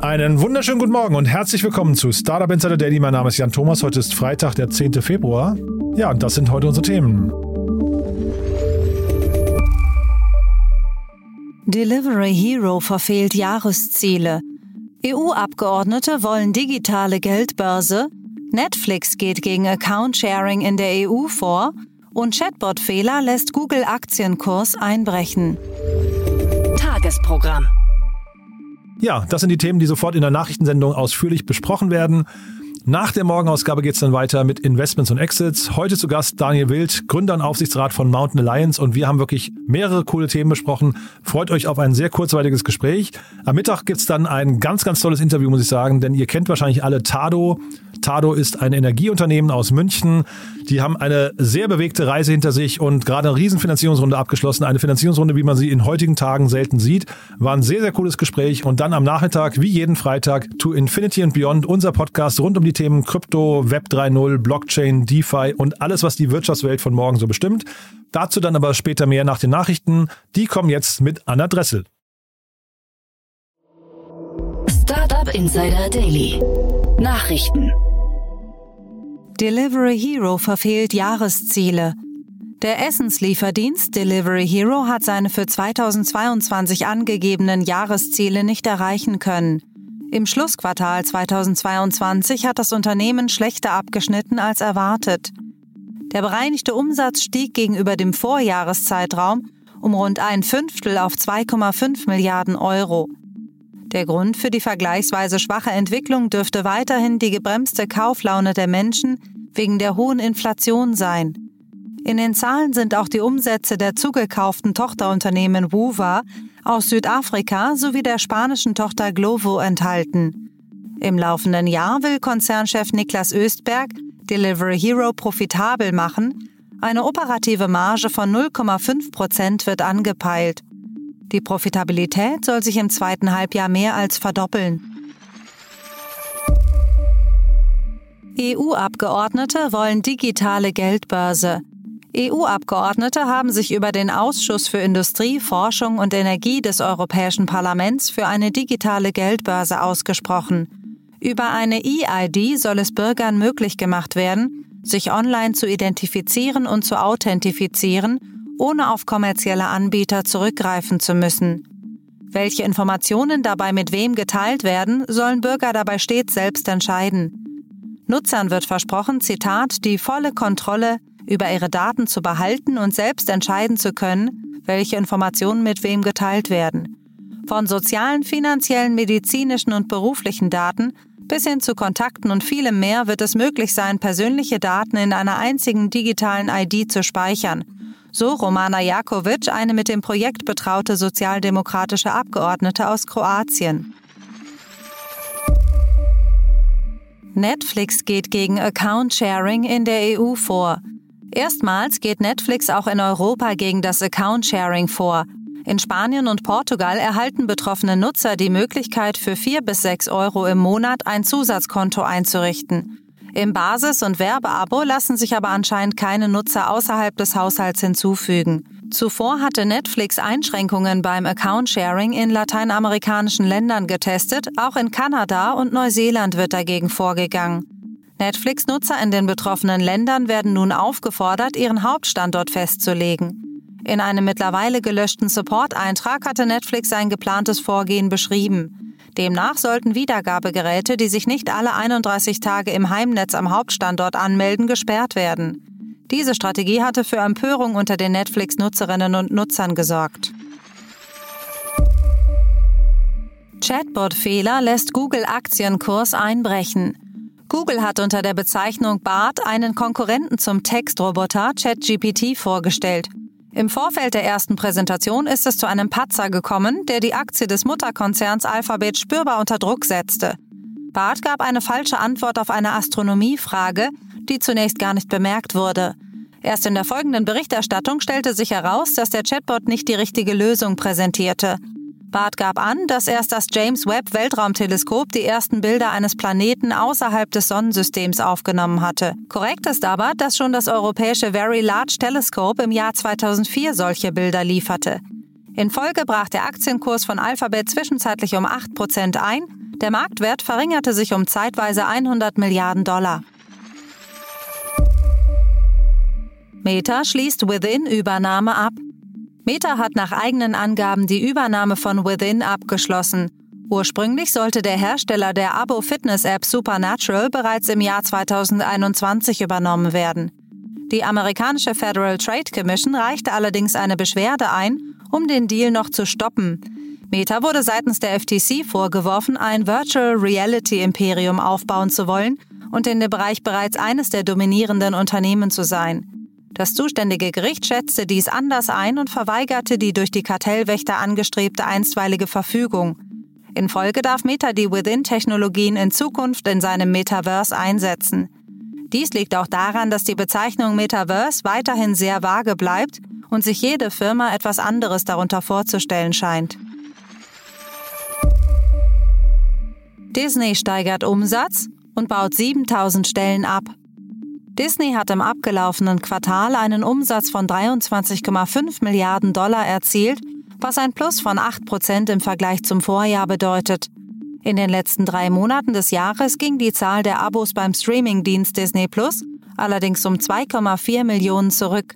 Einen wunderschönen guten Morgen und herzlich willkommen zu Startup Insider Daily. Mein Name ist Jan Thomas. Heute ist Freitag, der 10. Februar. Ja, und das sind heute unsere Themen. Delivery Hero verfehlt Jahresziele. EU-Abgeordnete wollen digitale Geldbörse. Netflix geht gegen Account-Sharing in der EU vor. Und Chatbot-Fehler lässt Google Aktienkurs einbrechen. Tagesprogramm. Ja, das sind die Themen, die sofort in der Nachrichtensendung ausführlich besprochen werden. Nach der Morgenausgabe geht es dann weiter mit Investments und Exits. Heute zu Gast Daniel Wild, Gründer und Aufsichtsrat von Mountain Alliance und wir haben wirklich mehrere coole Themen besprochen. Freut euch auf ein sehr kurzweiliges Gespräch. Am Mittag gibt's dann ein ganz, ganz tolles Interview, muss ich sagen, denn ihr kennt wahrscheinlich alle Tado. Tado ist ein Energieunternehmen aus München. Die haben eine sehr bewegte Reise hinter sich und gerade eine Riesenfinanzierungsrunde abgeschlossen. Eine Finanzierungsrunde, wie man sie in heutigen Tagen selten sieht. War ein sehr, sehr cooles Gespräch. Und dann am Nachmittag, wie jeden Freitag, To Infinity and Beyond, unser Podcast rund um die Themen Krypto, Web 3.0, Blockchain, DeFi und alles, was die Wirtschaftswelt von morgen so bestimmt. Dazu dann aber später mehr nach den Nachrichten. Die kommen jetzt mit Anna Dressel. Startup Insider Daily. Nachrichten. Delivery Hero verfehlt Jahresziele. Der Essenslieferdienst Delivery Hero hat seine für 2022 angegebenen Jahresziele nicht erreichen können. Im Schlussquartal 2022 hat das Unternehmen schlechter abgeschnitten als erwartet. Der bereinigte Umsatz stieg gegenüber dem Vorjahreszeitraum um rund ein Fünftel auf 2,5 Milliarden Euro. Der Grund für die vergleichsweise schwache Entwicklung dürfte weiterhin die gebremste Kauflaune der Menschen wegen der hohen Inflation sein. In den Zahlen sind auch die Umsätze der zugekauften Tochterunternehmen Wuva aus Südafrika sowie der spanischen Tochter Glovo enthalten. Im laufenden Jahr will Konzernchef Niklas Östberg Delivery Hero profitabel machen. Eine operative Marge von 0,5 Prozent wird angepeilt. Die Profitabilität soll sich im zweiten Halbjahr mehr als verdoppeln. EU-Abgeordnete wollen digitale Geldbörse. EU-Abgeordnete haben sich über den Ausschuss für Industrie, Forschung und Energie des Europäischen Parlaments für eine digitale Geldbörse ausgesprochen. Über eine EID soll es Bürgern möglich gemacht werden, sich online zu identifizieren und zu authentifizieren, ohne auf kommerzielle Anbieter zurückgreifen zu müssen. Welche Informationen dabei mit wem geteilt werden, sollen Bürger dabei stets selbst entscheiden. Nutzern wird versprochen, Zitat, die volle Kontrolle über ihre Daten zu behalten und selbst entscheiden zu können, welche Informationen mit wem geteilt werden. Von sozialen, finanziellen, medizinischen und beruflichen Daten bis hin zu Kontakten und vielem mehr wird es möglich sein, persönliche Daten in einer einzigen digitalen ID zu speichern. So Romana Jakovic, eine mit dem Projekt betraute sozialdemokratische Abgeordnete aus Kroatien. Netflix geht gegen Account Sharing in der EU vor. Erstmals geht Netflix auch in Europa gegen das Account Sharing vor. In Spanien und Portugal erhalten betroffene Nutzer die Möglichkeit, für 4 bis 6 Euro im Monat ein Zusatzkonto einzurichten. Im Basis- und Werbeabo lassen sich aber anscheinend keine Nutzer außerhalb des Haushalts hinzufügen. Zuvor hatte Netflix Einschränkungen beim Account-Sharing in lateinamerikanischen Ländern getestet, auch in Kanada und Neuseeland wird dagegen vorgegangen. Netflix-Nutzer in den betroffenen Ländern werden nun aufgefordert, ihren Hauptstandort festzulegen. In einem mittlerweile gelöschten Support-Eintrag hatte Netflix sein geplantes Vorgehen beschrieben. Demnach sollten Wiedergabegeräte, die sich nicht alle 31 Tage im Heimnetz am Hauptstandort anmelden, gesperrt werden. Diese Strategie hatte für Empörung unter den Netflix-Nutzerinnen und Nutzern gesorgt. Chatbot-Fehler lässt Google Aktienkurs einbrechen. Google hat unter der Bezeichnung BART einen Konkurrenten zum Textroboter ChatGPT vorgestellt. Im Vorfeld der ersten Präsentation ist es zu einem Patzer gekommen, der die Aktie des Mutterkonzerns Alphabet spürbar unter Druck setzte. Barth gab eine falsche Antwort auf eine Astronomiefrage, die zunächst gar nicht bemerkt wurde. Erst in der folgenden Berichterstattung stellte sich heraus, dass der Chatbot nicht die richtige Lösung präsentierte. Bart gab an, dass erst das James Webb Weltraumteleskop die ersten Bilder eines Planeten außerhalb des Sonnensystems aufgenommen hatte. Korrekt ist aber, dass schon das europäische Very Large Telescope im Jahr 2004 solche Bilder lieferte. In Folge brach der Aktienkurs von Alphabet zwischenzeitlich um 8% ein, der Marktwert verringerte sich um zeitweise 100 Milliarden Dollar. Meta schließt Within-Übernahme ab. Meta hat nach eigenen Angaben die Übernahme von Within abgeschlossen. Ursprünglich sollte der Hersteller der Abo-Fitness-App Supernatural bereits im Jahr 2021 übernommen werden. Die amerikanische Federal Trade Commission reichte allerdings eine Beschwerde ein, um den Deal noch zu stoppen. Meta wurde seitens der FTC vorgeworfen, ein Virtual Reality Imperium aufbauen zu wollen und in dem Bereich bereits eines der dominierenden Unternehmen zu sein. Das zuständige Gericht schätzte dies anders ein und verweigerte die durch die Kartellwächter angestrebte einstweilige Verfügung. In Folge darf Meta die Within-Technologien in Zukunft in seinem Metaverse einsetzen. Dies liegt auch daran, dass die Bezeichnung Metaverse weiterhin sehr vage bleibt und sich jede Firma etwas anderes darunter vorzustellen scheint. Disney steigert Umsatz und baut 7000 Stellen ab. Disney hat im abgelaufenen Quartal einen Umsatz von 23,5 Milliarden Dollar erzielt, was ein Plus von 8 Prozent im Vergleich zum Vorjahr bedeutet. In den letzten drei Monaten des Jahres ging die Zahl der Abos beim Streamingdienst Disney Plus allerdings um 2,4 Millionen zurück.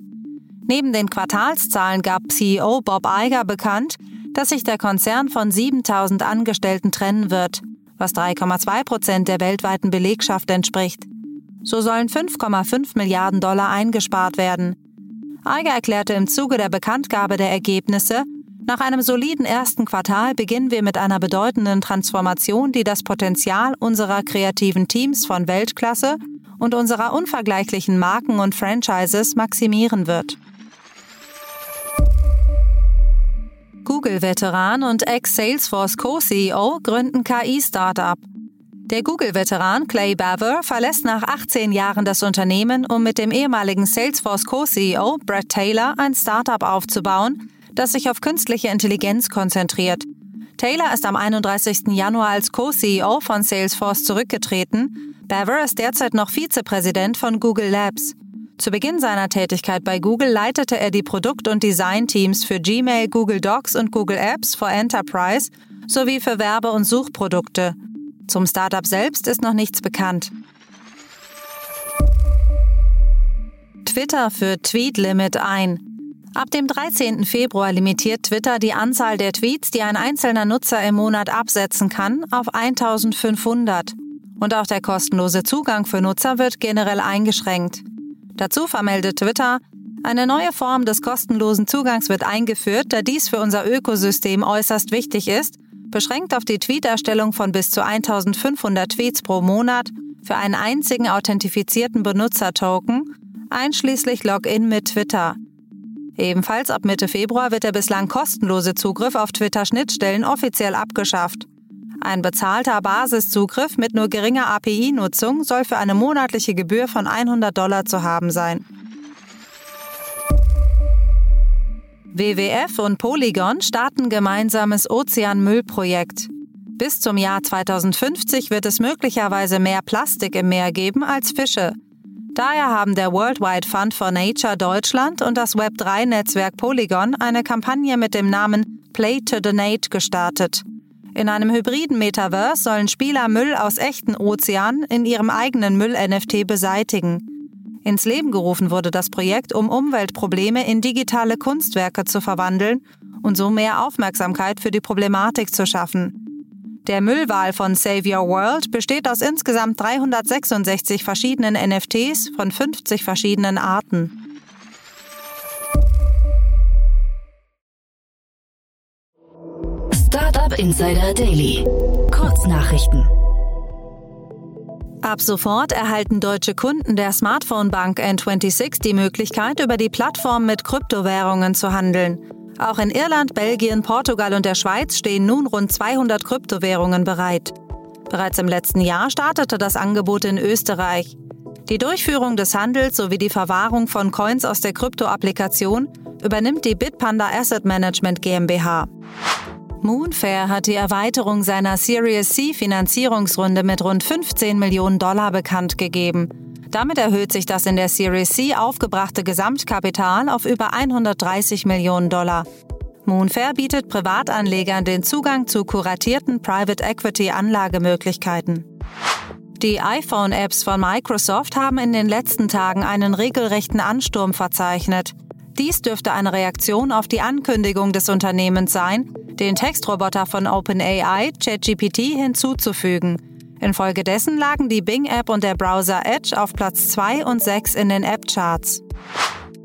Neben den Quartalszahlen gab CEO Bob Iger bekannt, dass sich der Konzern von 7000 Angestellten trennen wird, was 3,2 Prozent der weltweiten Belegschaft entspricht. So sollen 5,5 Milliarden Dollar eingespart werden. Eiger erklärte im Zuge der Bekanntgabe der Ergebnisse, nach einem soliden ersten Quartal beginnen wir mit einer bedeutenden Transformation, die das Potenzial unserer kreativen Teams von Weltklasse und unserer unvergleichlichen Marken und Franchises maximieren wird. Google-Veteran und Ex-Salesforce Co-CEO gründen KI-Startup. Der Google-Veteran Clay Baver verlässt nach 18 Jahren das Unternehmen, um mit dem ehemaligen Salesforce Co-CEO Brad Taylor ein Startup aufzubauen, das sich auf künstliche Intelligenz konzentriert. Taylor ist am 31. Januar als Co-CEO von Salesforce zurückgetreten. Baver ist derzeit noch Vizepräsident von Google Labs. Zu Beginn seiner Tätigkeit bei Google leitete er die Produkt- und Designteams für Gmail, Google Docs und Google Apps for Enterprise sowie für Werbe- und Suchprodukte. Zum Startup selbst ist noch nichts bekannt. Twitter führt Tweet Limit ein. Ab dem 13. Februar limitiert Twitter die Anzahl der Tweets, die ein einzelner Nutzer im Monat absetzen kann, auf 1500. Und auch der kostenlose Zugang für Nutzer wird generell eingeschränkt. Dazu vermeldet Twitter, eine neue Form des kostenlosen Zugangs wird eingeführt, da dies für unser Ökosystem äußerst wichtig ist beschränkt auf die Tweeterstellung von bis zu 1500 Tweets pro Monat für einen einzigen authentifizierten Benutzertoken, einschließlich Login mit Twitter. Ebenfalls ab Mitte Februar wird der bislang kostenlose Zugriff auf Twitter-Schnittstellen offiziell abgeschafft. Ein bezahlter Basiszugriff mit nur geringer API-Nutzung soll für eine monatliche Gebühr von 100 Dollar zu haben sein. WWF und Polygon starten gemeinsames Ozeanmüllprojekt. Bis zum Jahr 2050 wird es möglicherweise mehr Plastik im Meer geben als Fische. Daher haben der Worldwide Fund for Nature Deutschland und das Web3-Netzwerk Polygon eine Kampagne mit dem Namen Play to Donate gestartet. In einem hybriden Metaverse sollen Spieler Müll aus echten Ozeanen in ihrem eigenen Müll-NFT beseitigen. Ins Leben gerufen wurde das Projekt, um Umweltprobleme in digitale Kunstwerke zu verwandeln und so mehr Aufmerksamkeit für die Problematik zu schaffen. Der Müllwahl von Save Your World besteht aus insgesamt 366 verschiedenen NFTs von 50 verschiedenen Arten. Startup Insider Daily. Kurznachrichten. Ab sofort erhalten deutsche Kunden der Smartphone-Bank N26 die Möglichkeit, über die Plattform mit Kryptowährungen zu handeln. Auch in Irland, Belgien, Portugal und der Schweiz stehen nun rund 200 Kryptowährungen bereit. Bereits im letzten Jahr startete das Angebot in Österreich. Die Durchführung des Handels sowie die Verwahrung von Coins aus der Krypto-Applikation übernimmt die Bitpanda Asset Management GmbH. Moonfair hat die Erweiterung seiner Series C Finanzierungsrunde mit rund 15 Millionen Dollar bekannt gegeben. Damit erhöht sich das in der Series C aufgebrachte Gesamtkapital auf über 130 Millionen Dollar. Moonfair bietet Privatanlegern den Zugang zu kuratierten Private Equity Anlagemöglichkeiten. Die iPhone-Apps von Microsoft haben in den letzten Tagen einen regelrechten Ansturm verzeichnet. Dies dürfte eine Reaktion auf die Ankündigung des Unternehmens sein, den Textroboter von OpenAI ChatGPT hinzuzufügen. Infolgedessen lagen die Bing-App und der Browser Edge auf Platz 2 und 6 in den App-Charts.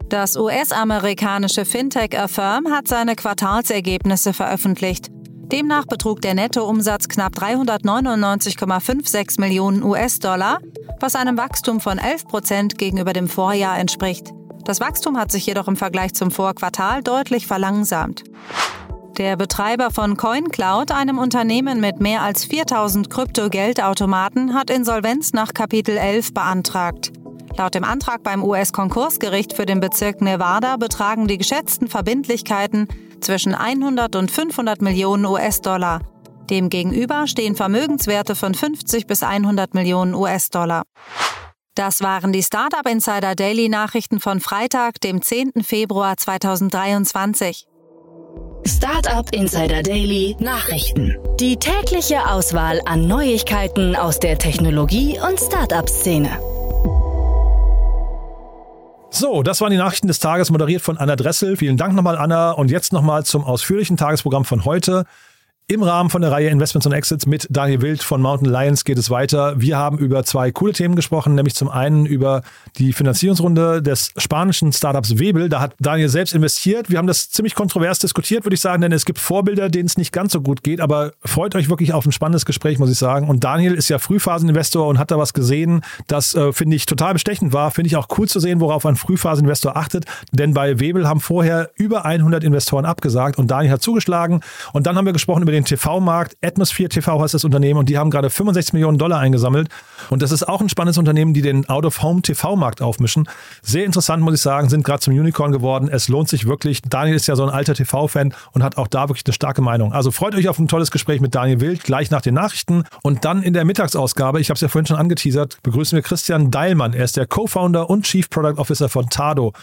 Das US-amerikanische Fintech Affirm hat seine Quartalsergebnisse veröffentlicht. Demnach betrug der Nettoumsatz knapp 399,56 Millionen US-Dollar, was einem Wachstum von 11 Prozent gegenüber dem Vorjahr entspricht. Das Wachstum hat sich jedoch im Vergleich zum Vorquartal deutlich verlangsamt. Der Betreiber von CoinCloud, einem Unternehmen mit mehr als 4000 Krypto-Geldautomaten, hat Insolvenz nach Kapitel 11 beantragt. Laut dem Antrag beim US-Konkursgericht für den Bezirk Nevada betragen die geschätzten Verbindlichkeiten zwischen 100 und 500 Millionen US-Dollar. Demgegenüber stehen Vermögenswerte von 50 bis 100 Millionen US-Dollar. Das waren die Startup Insider Daily Nachrichten von Freitag, dem 10. Februar 2023. Startup Insider Daily Nachrichten. Die tägliche Auswahl an Neuigkeiten aus der Technologie- und Startup-Szene. So, das waren die Nachrichten des Tages, moderiert von Anna Dressel. Vielen Dank nochmal, Anna. Und jetzt nochmal zum ausführlichen Tagesprogramm von heute. Im Rahmen von der Reihe Investments und Exits mit Daniel Wild von Mountain Lions geht es weiter. Wir haben über zwei coole Themen gesprochen, nämlich zum einen über die Finanzierungsrunde des spanischen Startups Webel. Da hat Daniel selbst investiert. Wir haben das ziemlich kontrovers diskutiert, würde ich sagen, denn es gibt Vorbilder, denen es nicht ganz so gut geht. Aber freut euch wirklich auf ein spannendes Gespräch, muss ich sagen. Und Daniel ist ja Frühphaseninvestor und hat da was gesehen, das äh, finde ich total bestechend war. Finde ich auch cool zu sehen, worauf ein Frühphaseninvestor achtet. Denn bei Webel haben vorher über 100 Investoren abgesagt und Daniel hat zugeschlagen. Und dann haben wir gesprochen über den TV-Markt. Atmosphere TV heißt das Unternehmen und die haben gerade 65 Millionen Dollar eingesammelt. Und das ist auch ein spannendes Unternehmen, die den Out-of-Home-TV-Markt aufmischen. Sehr interessant, muss ich sagen, sind gerade zum Unicorn geworden. Es lohnt sich wirklich. Daniel ist ja so ein alter TV-Fan und hat auch da wirklich eine starke Meinung. Also freut euch auf ein tolles Gespräch mit Daniel Wild, gleich nach den Nachrichten. Und dann in der Mittagsausgabe, ich habe es ja vorhin schon angeteasert, begrüßen wir Christian Deilmann. Er ist der Co-Founder und Chief Product Officer von Tado.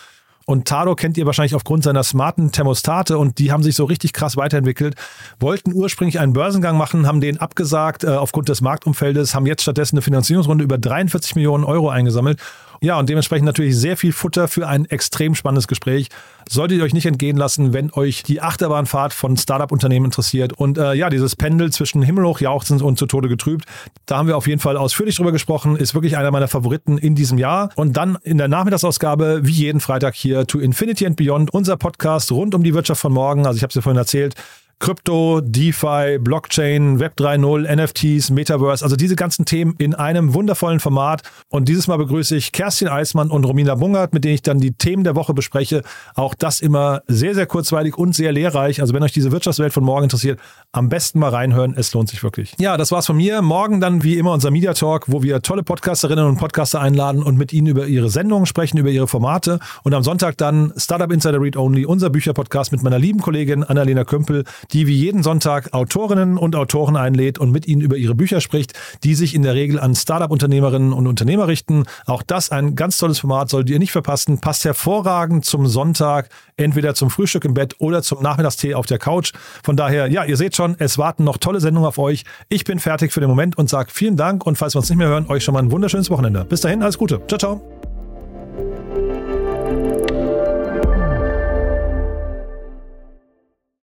Und Tado kennt ihr wahrscheinlich aufgrund seiner smarten Thermostate und die haben sich so richtig krass weiterentwickelt. Wollten ursprünglich einen Börsengang machen, haben den abgesagt äh, aufgrund des Marktumfeldes, haben jetzt stattdessen eine Finanzierungsrunde über 43 Millionen Euro eingesammelt ja, und dementsprechend natürlich sehr viel Futter für ein extrem spannendes Gespräch. Solltet ihr euch nicht entgehen lassen, wenn euch die Achterbahnfahrt von Startup-Unternehmen interessiert. Und äh, ja, dieses Pendel zwischen himmelhoch jauchzend und zu Tode getrübt, da haben wir auf jeden Fall ausführlich drüber gesprochen. Ist wirklich einer meiner Favoriten in diesem Jahr. Und dann in der Nachmittagsausgabe, wie jeden Freitag hier, To Infinity and Beyond, unser Podcast rund um die Wirtschaft von morgen. Also ich habe es ja vorhin erzählt, Krypto, DeFi, Blockchain, Web 3.0, NFTs, Metaverse, also diese ganzen Themen in einem wundervollen Format. Und dieses Mal begrüße ich Kerstin Eismann und Romina Bungert, mit denen ich dann die Themen der Woche bespreche. Auch das immer sehr, sehr kurzweilig und sehr lehrreich. Also wenn euch diese Wirtschaftswelt von morgen interessiert, am besten mal reinhören. Es lohnt sich wirklich. Ja, das war's von mir. Morgen dann wie immer unser Media Talk, wo wir tolle Podcasterinnen und Podcaster einladen und mit ihnen über ihre Sendungen sprechen, über ihre Formate. Und am Sonntag dann Startup Insider Read Only, unser Bücherpodcast mit meiner lieben Kollegin Annalena Kümpel, die wie jeden Sonntag Autorinnen und Autoren einlädt und mit ihnen über ihre Bücher spricht, die sich in der Regel an Startup-Unternehmerinnen und Unternehmer richten. Auch das ein ganz tolles Format, solltet ihr nicht verpassen. Passt hervorragend zum Sonntag, entweder zum Frühstück im Bett oder zum Nachmittagstee auf der Couch. Von daher, ja, ihr seht schon, es warten noch tolle Sendungen auf euch. Ich bin fertig für den Moment und sage vielen Dank und falls wir uns nicht mehr hören, euch schon mal ein wunderschönes Wochenende. Bis dahin, alles Gute. Ciao, ciao.